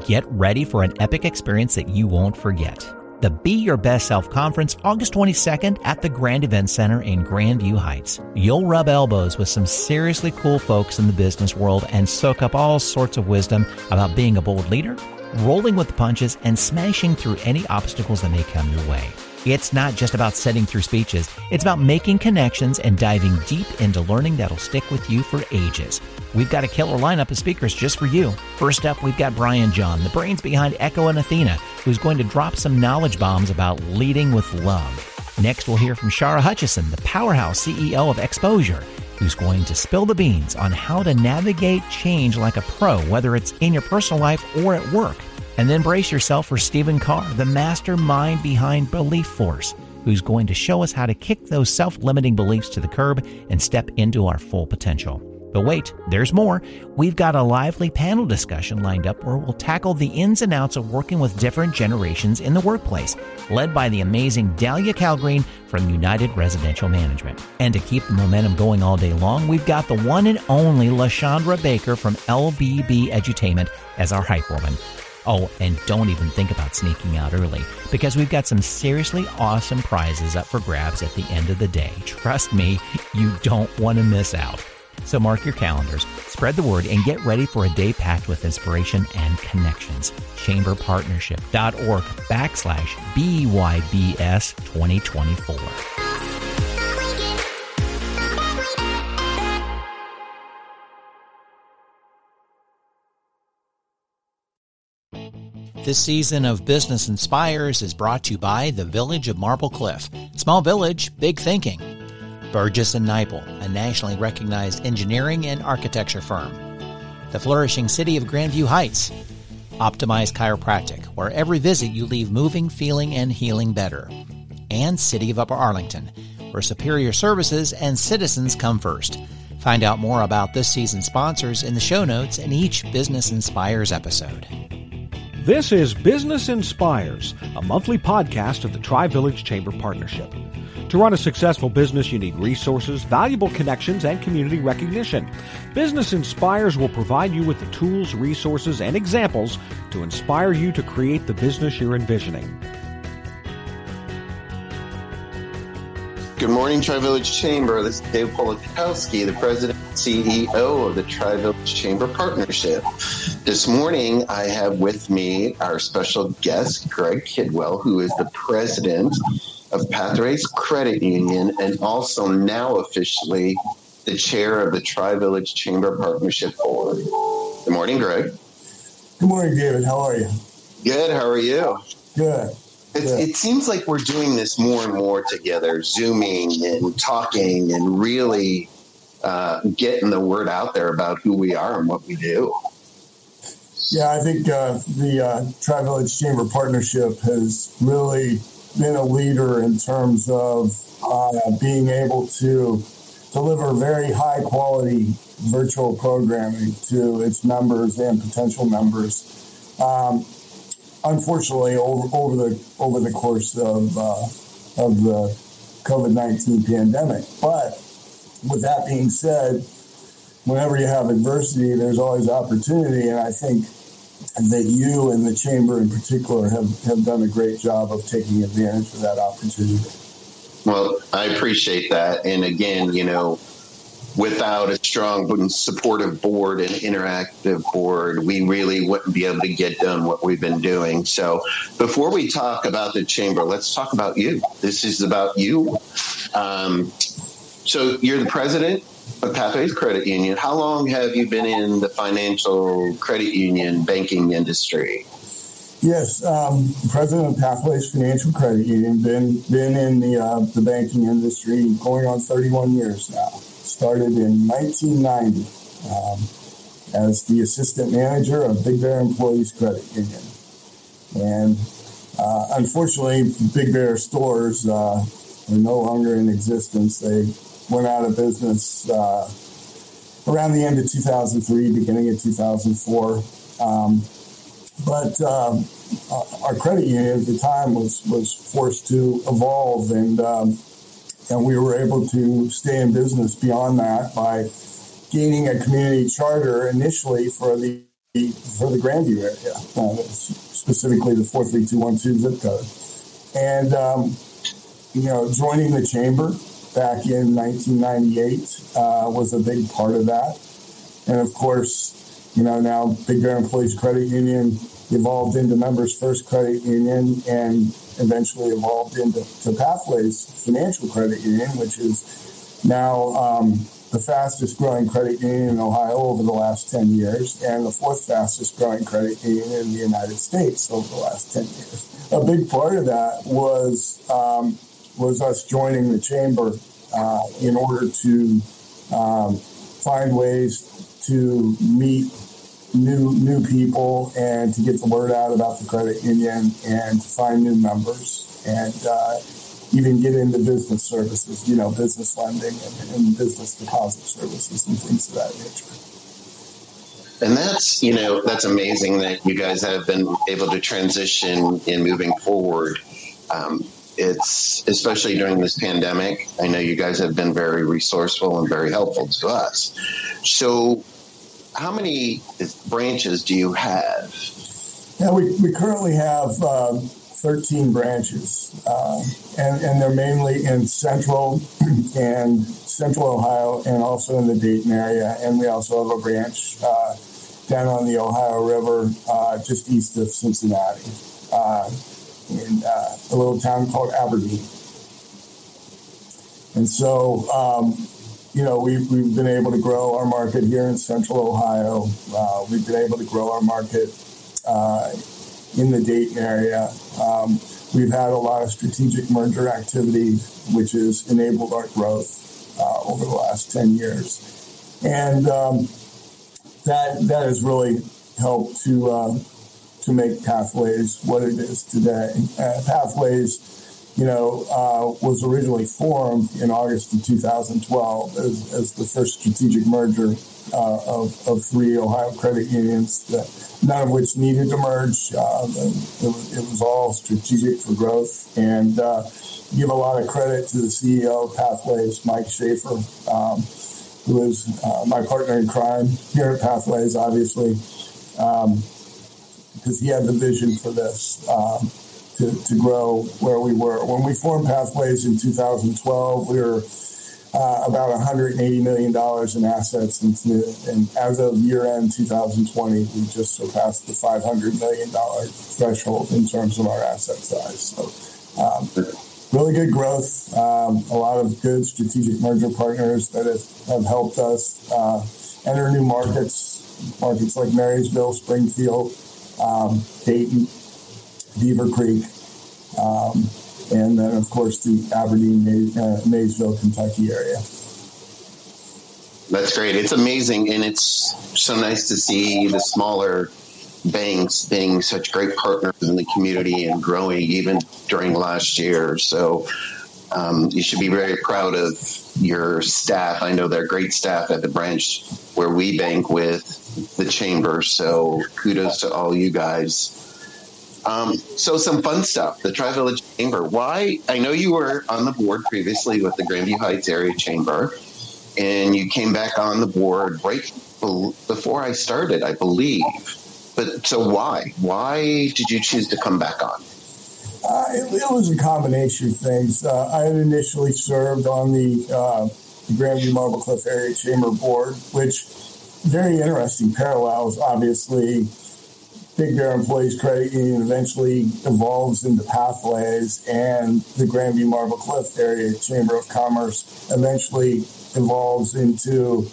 Get ready for an epic experience that you won't forget. The Be Your Best Self Conference, August 22nd at the Grand Event Center in Grandview Heights. You'll rub elbows with some seriously cool folks in the business world and soak up all sorts of wisdom about being a bold leader, rolling with the punches, and smashing through any obstacles that may come your way. It's not just about setting through speeches, it's about making connections and diving deep into learning that'll stick with you for ages. We've got a killer lineup of speakers just for you. First up, we've got Brian John, the brains behind Echo and Athena, who's going to drop some knowledge bombs about leading with love. Next, we'll hear from Shara Hutchison, the powerhouse CEO of Exposure, who's going to spill the beans on how to navigate change like a pro, whether it's in your personal life or at work. And then brace yourself for Stephen Carr, the mastermind behind Belief Force, who's going to show us how to kick those self limiting beliefs to the curb and step into our full potential. But wait, there's more. We've got a lively panel discussion lined up where we'll tackle the ins and outs of working with different generations in the workplace, led by the amazing Dahlia Calgreen from United Residential Management. And to keep the momentum going all day long, we've got the one and only LaShondra Baker from LBB Edutainment as our hype woman. Oh, and don't even think about sneaking out early because we've got some seriously awesome prizes up for grabs at the end of the day. Trust me, you don't want to miss out. So mark your calendars, spread the word, and get ready for a day packed with inspiration and connections. Chamberpartnership.org backslash BYBS 2024. This season of Business Inspires is brought to you by the Village of Marble Cliff. Small village, big thinking. Burgess and Niple, a nationally recognized engineering and architecture firm. The flourishing city of Grandview Heights. Optimized Chiropractic, where every visit you leave moving, feeling, and healing better. And City of Upper Arlington, where superior services and citizens come first. Find out more about this season's sponsors in the show notes in each Business Inspires episode. This is Business Inspires, a monthly podcast of the Tri Village Chamber Partnership. To run a successful business, you need resources, valuable connections, and community recognition. Business Inspires will provide you with the tools, resources, and examples to inspire you to create the business you're envisioning. Good morning, Tri Village Chamber. This is Dave Polakowski, the president and CEO of the Tri Village Chamber Partnership. This morning, I have with me our special guest, Greg Kidwell, who is the president of Pathways Credit Union and also now officially the chair of the Tri Village Chamber Partnership Board. Good morning, Greg. Good morning, David. How are you? Good. How are you? Good. It, it, seems like we're doing this more and more together, zooming and talking and really uh, getting the word out there about who we are and what we do. Yeah, I think uh, the uh, Tri Village Chamber Partnership has really been a leader in terms of uh, being able to deliver very high quality virtual programming to its members and potential members. Um, unfortunately, over, over the over the course of uh, of the COVID nineteen pandemic. But with that being said, whenever you have adversity, there's always opportunity, and I think that you and the chamber in particular have, have done a great job of taking advantage of that opportunity. Well, I appreciate that. And again, you know, without a strong supportive board and interactive board, we really wouldn't be able to get done what we've been doing. So, before we talk about the chamber, let's talk about you. This is about you. Um, so, you're the president of Pathways Credit Union. How long have you been in the financial credit union banking industry? Yes, um, president of Pathways Financial Credit Union. Been been in the uh, the banking industry going on 31 years now started in 1990 um, as the assistant manager of Big Bear Employees Credit Union. And uh, unfortunately, Big Bear stores uh, are no longer in existence. They went out of business uh, around the end of 2003, beginning of 2004. Um, but um, our credit union at the time was was forced to evolve and um, and we were able to stay in business beyond that by gaining a community charter initially for the for the Grandview area, uh, specifically the 43212 zip code. And, um, you know, joining the chamber back in 1998 uh, was a big part of that. And of course, you know, now Big Bear Employees Credit Union evolved into Members First Credit Union and eventually evolved into Pathways Financial Credit Union, which is now um, the fastest growing credit union in Ohio over the last 10 years and the fourth fastest growing credit union in the United States over the last 10 years. A big part of that was um, was us joining the chamber uh, in order to um, find ways to meet new new people and to get the word out about the credit union and to find new members and uh, even get into business services, you know, business lending and, and business deposit services and things of that nature. And that's, you know, that's amazing that you guys have been able to transition in moving forward. Um, it's especially during this pandemic. I know you guys have been very resourceful and very helpful to us. So, how many branches do you have? Yeah, we, we currently have um, 13 branches, uh, and, and they're mainly in central and central Ohio and also in the Dayton area. And we also have a branch uh, down on the Ohio River uh, just east of Cincinnati uh, in uh, a little town called Aberdeen. And so, um, you know, we've, we've been able to grow our market here in central Ohio. Uh, we've been able to grow our market in the Dayton area. Um, we've had a lot of strategic merger activity, which has enabled our growth uh, over the last 10 years. And um, that, that has really helped to, uh, to make Pathways what it is today. Uh, Pathways, you know, uh, was originally formed in August of 2012 as, as the first strategic merger uh, of, of three Ohio credit unions, that, none of which needed to merge. Uh, it, was, it, was, all strategic for growth. And uh, give a lot of credit to the CEO of Pathways, Mike Schaefer, um, who is uh, my partner in crime here at Pathways, obviously, um, because he had the vision for this. Um, to, to grow where we were. When we formed Pathways in 2012, we were uh, about $180 million in assets. And, and as of year end 2020, we just surpassed the $500 million threshold in terms of our asset size. So, um, really good growth, um, a lot of good strategic merger partners that have, have helped us uh, enter new markets, markets like Marysville, Springfield, um, Dayton, Beavercreek. Um, and then of course the Aberdeen, uh, Maysville, Kentucky area. That's great. It's amazing, and it's so nice to see the smaller banks being such great partners in the community and growing even during last year. So um, you should be very proud of your staff. I know they're great staff at the branch where we bank with the chamber. So kudos to all you guys. Um, so some fun stuff. The Tri Village Chamber. Why? I know you were on the board previously with the Grandview Heights Area Chamber, and you came back on the board right before I started, I believe. But so why? Why did you choose to come back on? Uh, it, it, was a combination of things. Uh, I had initially served on the, uh, the Grandview Marble Cliff Area Chamber Board, which very interesting parallels, obviously Big Bear Employees Credit Union eventually evolves into Pathways, and the Grandview Marble Cliff Area Chamber of Commerce eventually evolves into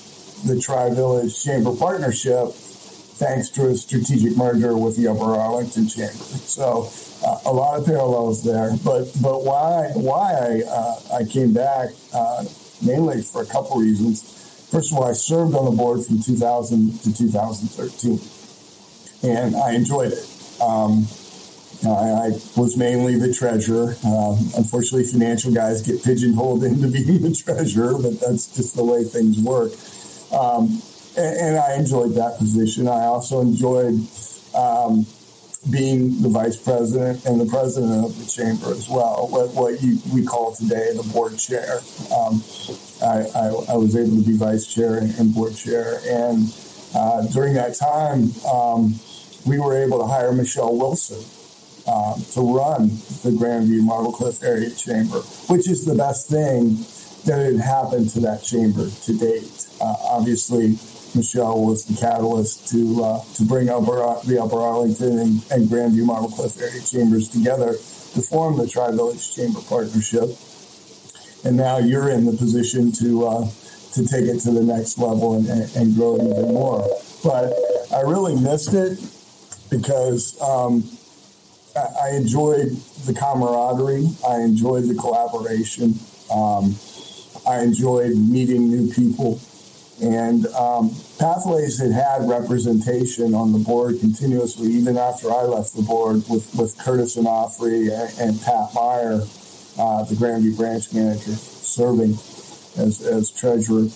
the Tri Village Chamber Partnership, thanks to a strategic merger with the Upper Arlington Chamber. So uh, a lot of parallels there. But but why why I uh, I came back uh, mainly for a couple reasons. First of all, I served on the board from 2000 to 2013 and I enjoyed it. Um, I, I, was mainly the treasurer. Um, unfortunately, financial guys get pigeonholed into being the treasurer, but that's just the way things work. Um, and, and, I enjoyed that position. I also enjoyed um, being the vice president and the president of the chamber as well, what, what you, we call today the board chair. Um, I, I, I, was able to be vice chair and, board chair, and Uh, during that time, um, we were able to hire Michelle Wilson uh, to run the Grandview Marble Cliff Area Chamber, which is the best thing that had happened to that chamber to date. Uh, obviously, Michelle was the catalyst to uh, to bring upper, the Upper Arlington and, and Grandview Marble Cliff area chambers together to form the Tri Village Chamber Partnership. And now you're in the position to uh, to take it to the next level and, and, grow it even more. But I really missed it because um, I enjoyed the camaraderie. I enjoyed the collaboration. Um, I enjoyed meeting new people. And um, Pathways had had representation on the board continuously, even after I left the board, with, with Curtis and, and Pat Meyer, uh, the Grandview branch manager, serving as, as treasurer.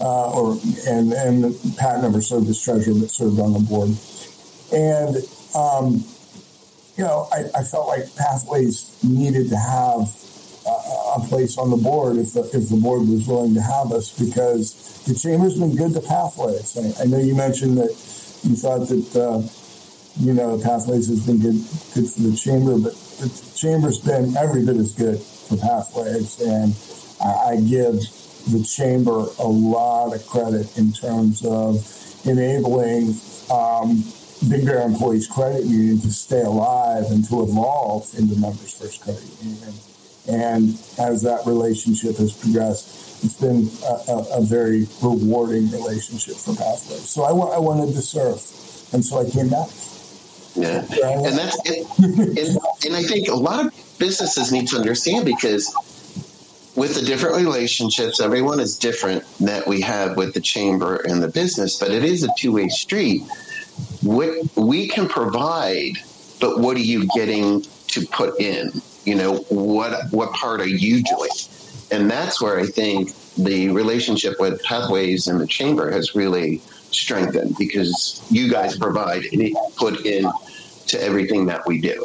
Uh, or and and Pat never served as treasurer, but served on the board. And um, you know, I, I, felt like Pathways needed to have a place on the board if the, if the board was willing to have us because the chamber's been good to Pathways. I, I know you mentioned that you thought that uh, you know Pathways has been good good for the chamber, but the chamber's been every bit as good for Pathways, and I, I give the chamber a lot of credit in terms of enabling um, Big Bear Employees Credit Union to stay alive and to evolve into Members First Credit Union. And as that relationship has progressed, it's been a, a, a very rewarding relationship for Pathways. So I, I wanted to serve, and so I came back. Yeah, and that's it. and, and I think a lot of businesses need to understand because with the different relationships, everyone is different that we have with the chamber and the business, but it is a two way street. What we can provide, but what are you getting to put in? you know what what part are you doing? And that's where i think the relationship with pathways and the chamber has really strengthened because you guys provide and put in to everything that we do.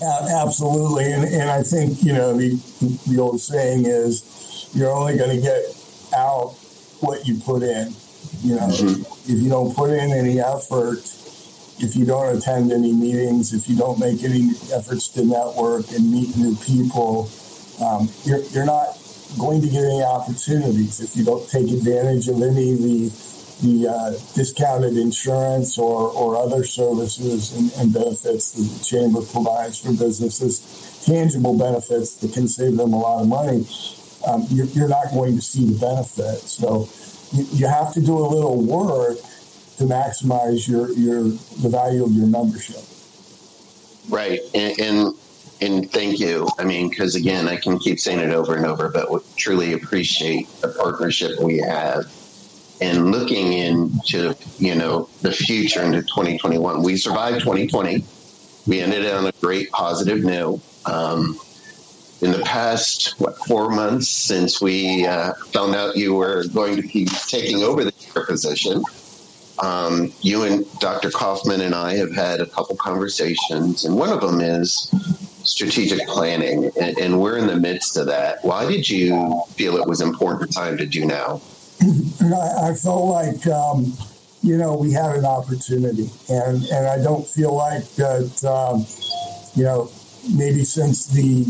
Absolutely. And, and i think you know the the old saying is you're only going to get out what you put in you know mm-hmm. if you don't put in any effort if you don't attend any meetings, if you don't make any efforts to network and meet new people, um, you're, you're not going to get any opportunities if you don't take advantage of any of the the uh, discounted insurance or, or other services and, and, benefits that the chamber provides for businesses, tangible benefits that can save them a lot of money, um, you're, you're, not going to see the benefit. So you, you have to do a little work to maximize your your the value of your membership. Right, and and, and thank you. I mean, because again, I can keep saying it over and over, but we truly appreciate the partnership we have. And looking into you know the future into 2021, we survived 2020. We ended on a great positive note. Um, in the past what, four months since we uh, found out you were going to be taking over the chair position, um, you and Dr. Kaufman and I have had a couple conversations, and one of them is strategic planning, and, and, we're in the midst of that. Why did you feel it was important time to do now? I, I felt like, um, you know, we had an opportunity, and, and I don't feel like that, um, you know, maybe since the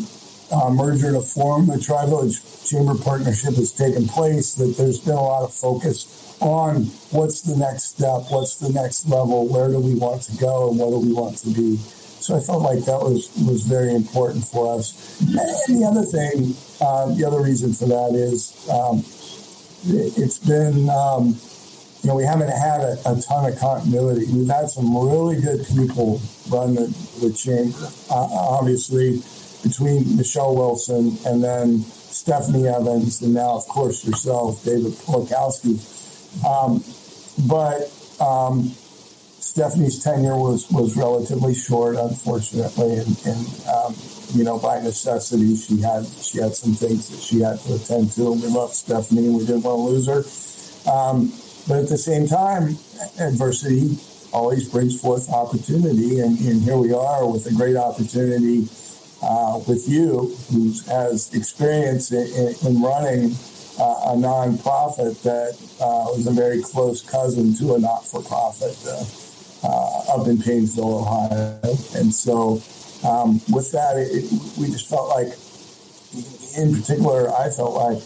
uh, merger to form the Tri Village Chamber Partnership has taken place, that there's been a lot of focus on what's the next step, what's the next level, where do we want to go, and what do we want to be. So I felt like that was was very important for us. And the other thing, um, the other reason for that is um, it, has been, um, you know, we haven't had a, a, ton of continuity. We've had some really good people run the, the chamber. Uh, obviously, between Michelle Wilson and then Stephanie Evans, and now, of course, yourself, David Polakowski um, but um, Stephanie's tenure was, was relatively short, unfortunately, and, and um, you know by necessity she had she had some things that she had to attend to, and we loved Stephanie we didn't want to lose her. Um, but at the same time, adversity always brings forth opportunity, and, and here we are with a great opportunity uh, with you, who has experience in, in running uh, a nonprofit that uh, was a very close cousin to a not-for-profit uh, up in Painesville, Ohio. And so um, with that, it, we just felt like, in particular, I felt like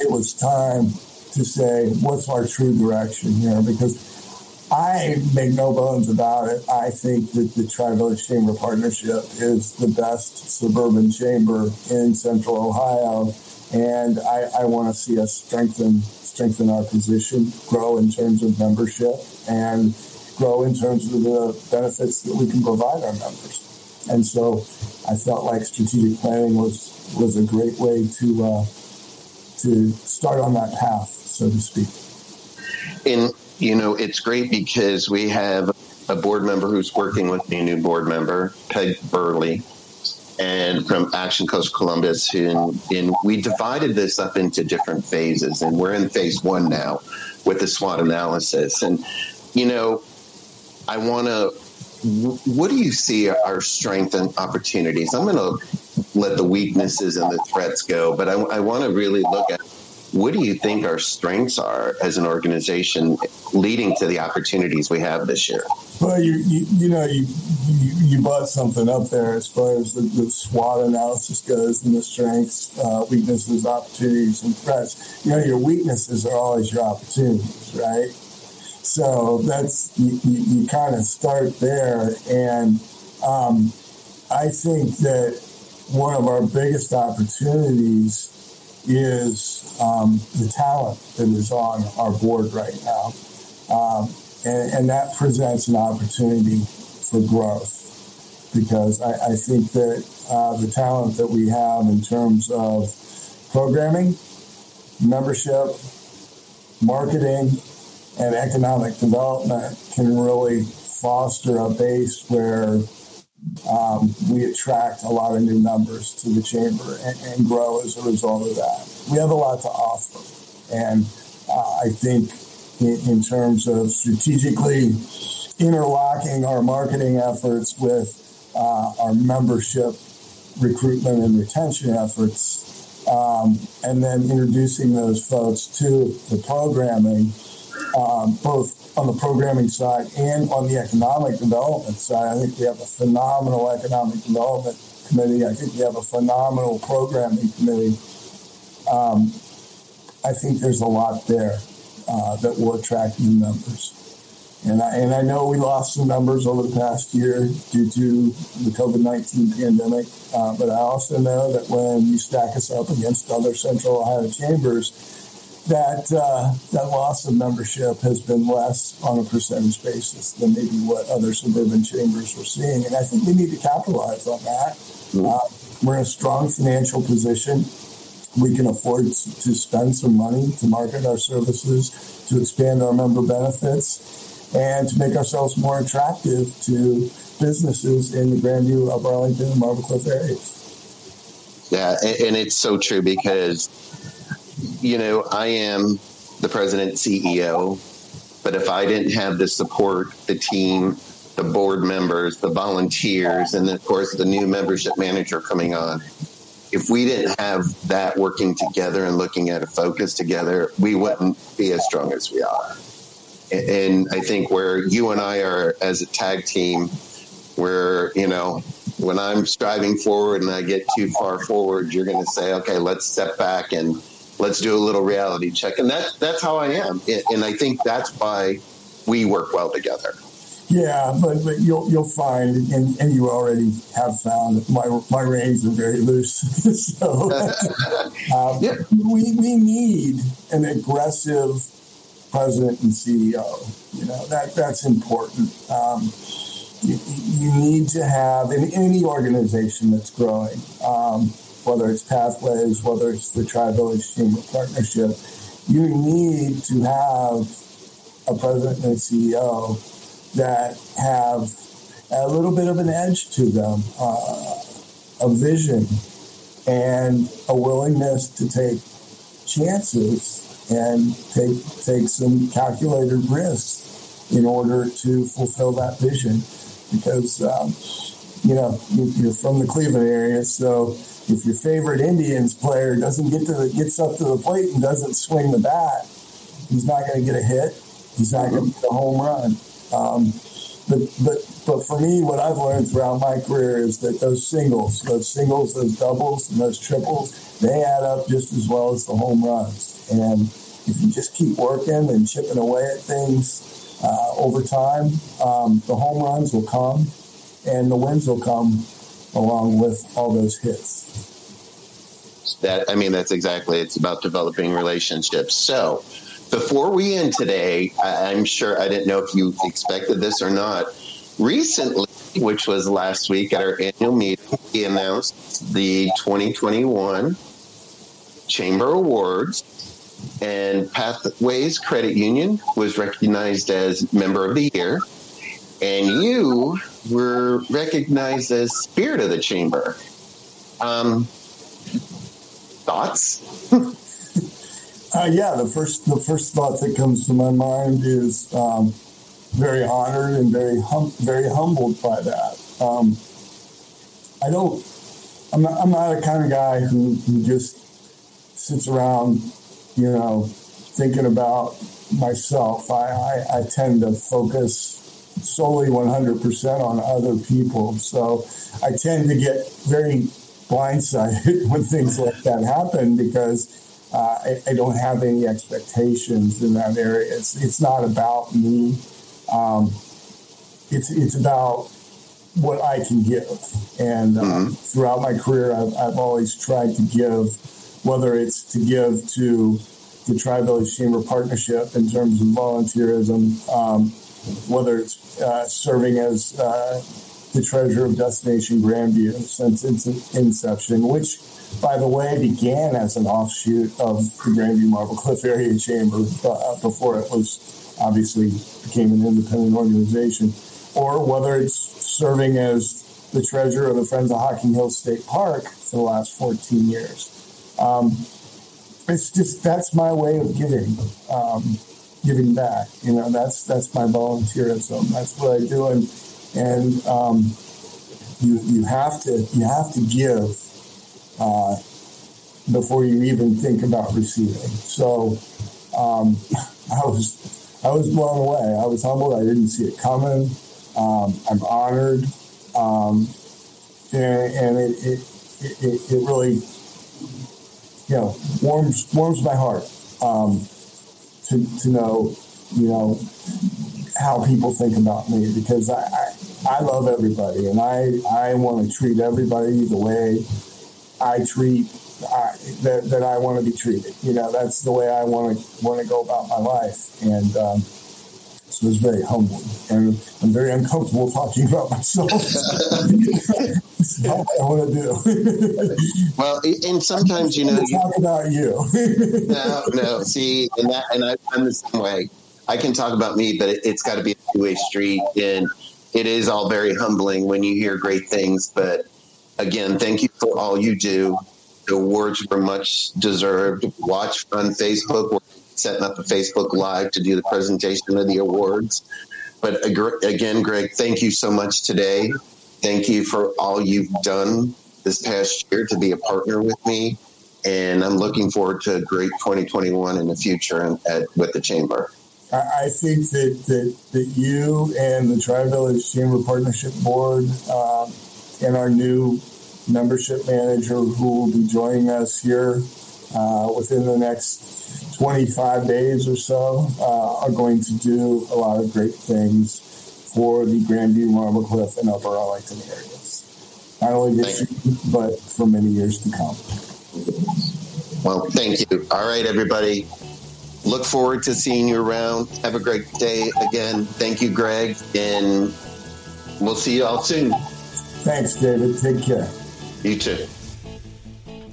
it was time to say, what's our true direction here? Because I make no bones about it. I think that the Tri Village Chamber Partnership is the best suburban chamber in Central Ohio, and I, I want to see us strengthen strengthen our position, grow in terms of membership, and grow in terms of the benefits that we can provide our members. And so, I felt like strategic planning was was a great way to uh, to start on that path, so to speak. In you know, it's great because we have a board member who's working with me, a new board member, Peg Burley, and from ActionCOACH Columbus. And, and we divided this up into different phases, and we're in phase one now with the SWOT analysis. And, you know, I want to, what do you see our strengths and opportunities? I'm going to let the weaknesses and the threats go, but I, I want to really look at what do you think our strengths are as an organization leading to the opportunities we have this year? Well, you you, you know you, you, you brought something up there as far as the, the SWOT analysis goes and the strengths, uh, weaknesses, opportunities, and threats. You know, your weaknesses are always your opportunities, right? So that's you, you, you kind of start there, and um, I think that one of our biggest opportunities is um, the talent that is on our board right now. Um, and, and, that presents an opportunity for growth because I, I think that uh, the talent that we have in terms of programming, membership, marketing, and economic development can really foster a base where um, we attract a lot of new members to the chamber and, and, grow as a result of that. We have a lot to offer. And uh, I think in, in, terms of strategically interlocking our marketing efforts with uh, our membership recruitment and retention efforts, um, and then introducing those folks to the programming, um, both on the programming side and on the economic development side. I think we have a phenomenal economic development committee. I think we have a phenomenal programming committee. Um, I think there's a lot there uh, that will attract new members. And I, and I know we lost some numbers over the past year due to the COVID 19 pandemic, uh, but I also know that when you stack us up against other Central Ohio chambers, that uh, that loss of membership has been less on a percentage basis than maybe what other suburban chambers were seeing, and I think we need to capitalize on that. Mm-hmm. Uh, we're in a strong financial position. We can afford to spend some money to market our services, to expand our member benefits, and to make ourselves more attractive to businesses in the Grandview, Upper Arlington, and Marble Cliff areas. Yeah, and it's so true because you know, I am the president CEO, but if I didn't have the support, the team, the board members, the volunteers, and of course, the new membership manager coming on, if we didn't have that working together and looking at a focus together, we wouldn't be as strong as we are. And I think where you and I are as a tag team, where, you know, when I'm striving forward and I get too far forward, you're going to say, okay, let's step back and let's do a little reality check. And that, that's how I am. And I think that's why we work well together. Yeah, but, but you'll you'll find, and, and you already have found, my my reins are very loose. so um, yeah. we we need an aggressive president and CEO. You know that that's important. Um, you, you, need to have in any organization that's growing. Um, whether it's Pathways, whether it's the Tri Village Chamber Partnership, you need to have a president and CEO that have a little bit of an edge to them, uh, a vision, and a willingness to take chances and take take some calculated risks in order to fulfill that vision. Because um, you know you're from the Cleveland area, so if your favorite Indians player doesn't get to the, gets up to the plate and doesn't swing the bat, he's not going to get a hit. He's not going to get a home run. Um, but but but for me, what I've learned throughout my career is that those singles, those singles, those doubles, and those triples, they add up just as well as the home runs. And if you just keep working and chipping away at things uh, over time, um, the home runs will come, and the wins will come along with all those hits. That I mean, that's exactly. It's about developing relationships. So, before we end today, I, I'm sure I didn't know if you expected this or not. Recently, which was last week at our annual meeting, we announced the 2021 Chamber Awards, and Pathways Credit Union was recognized as Member of the Year, and you were recognized as Spirit of the Chamber. Um, thoughts? Uh, yeah, the first the first thought that comes to my mind is um, very honored and very hum- very humbled by that. Um, I don't. I'm not, I'm not a kind of guy who, who just sits around, you know, thinking about myself. I, I, I tend to focus solely 100% on other people. So I tend to get very blindsided when things like that happen because uh, I, I, don't have any expectations in that area. It's, it's not about me. Um, it's, it's about what I can give. And uh, mm-hmm. throughout my career, I've, I've always tried to give, whether it's to give to the Tri Village Chamber Partnership in terms of volunteerism, um, whether it's uh, serving as uh, the treasurer of Destination Grandview since its inception, which, by the way, began as an offshoot of the Grandview Marble Cliff Area Chamber uh, before it was obviously became an independent organization, or whether it's serving as the treasurer of the Friends of Hocking Hills State Park for the last 14 years. Um, it's just that's my way of giving. Um, giving back. You know, that's that's my volunteerism. That's what I do, and and um, you you have to you have to give uh, before you even think about receiving. So um, I was I was blown away. I was humbled. I didn't see it coming. Um, I'm honored, um, and, and it, it, it, it really you know warms warms my heart. Um, to, to know, you know, how people think about me because I, I, I love everybody and I, I want to treat everybody the way I treat I, that, that I want to be treated. You know, that's the way I want to want to go about my life. And um, so it's very humbling. And I'm very uncomfortable talking about myself. not what I want to do. well, and sometimes you know, you, talk about you. no, no. See, and that, and I, am the same way. I can talk about me, but it, has got to be a two way street, and it is all very humbling when you hear great things. But again, thank you for all you do. The awards were much deserved. Watch on Facebook. We're setting up a Facebook Live to do the presentation of the awards. But again, Greg, thank you so much today. Thank you for all you've done this past year to be a partner with me. And I'm looking forward to a great 2021 in the future at, with the Chamber. I think that, that, that you and the Tri Village Chamber Partnership Board um, and our new membership manager who will be joining us here uh, within the next 25 days or so uh, are going to do a lot of great things for the Grandview, Marble Cliff, and Upper Arlington areas. Not only this year, but for many years to come. Well, thank you. All right, everybody. Look forward to seeing you around. Have a great day again. Thank you, Greg, and we'll see you all soon. Thanks, David. Take care. You too.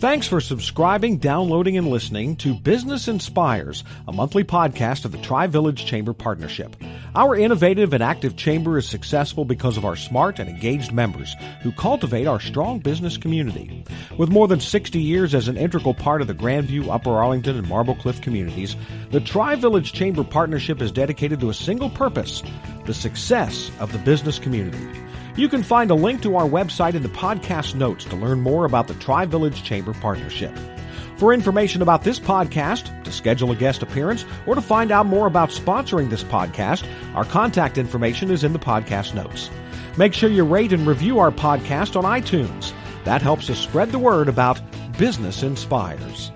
Thanks for subscribing, downloading, and listening to Business Inspires, a monthly podcast of the Tri Village Chamber Partnership. Our innovative and active chamber is successful because of our smart and engaged members who cultivate our strong business community. With more than 60 years as an integral part of the Grandview, Upper Arlington, and Marble Cliff communities, the Tri Village Chamber Partnership is dedicated to a single purpose the success of the business community. You can find a link to our website in the podcast notes to learn more about the Tri Village Chamber Partnership. For information about this podcast, to schedule a guest appearance, or to find out more about sponsoring this podcast, our contact information is in the podcast notes. Make sure you rate and review our podcast on iTunes. That helps us spread the word about Business Inspires.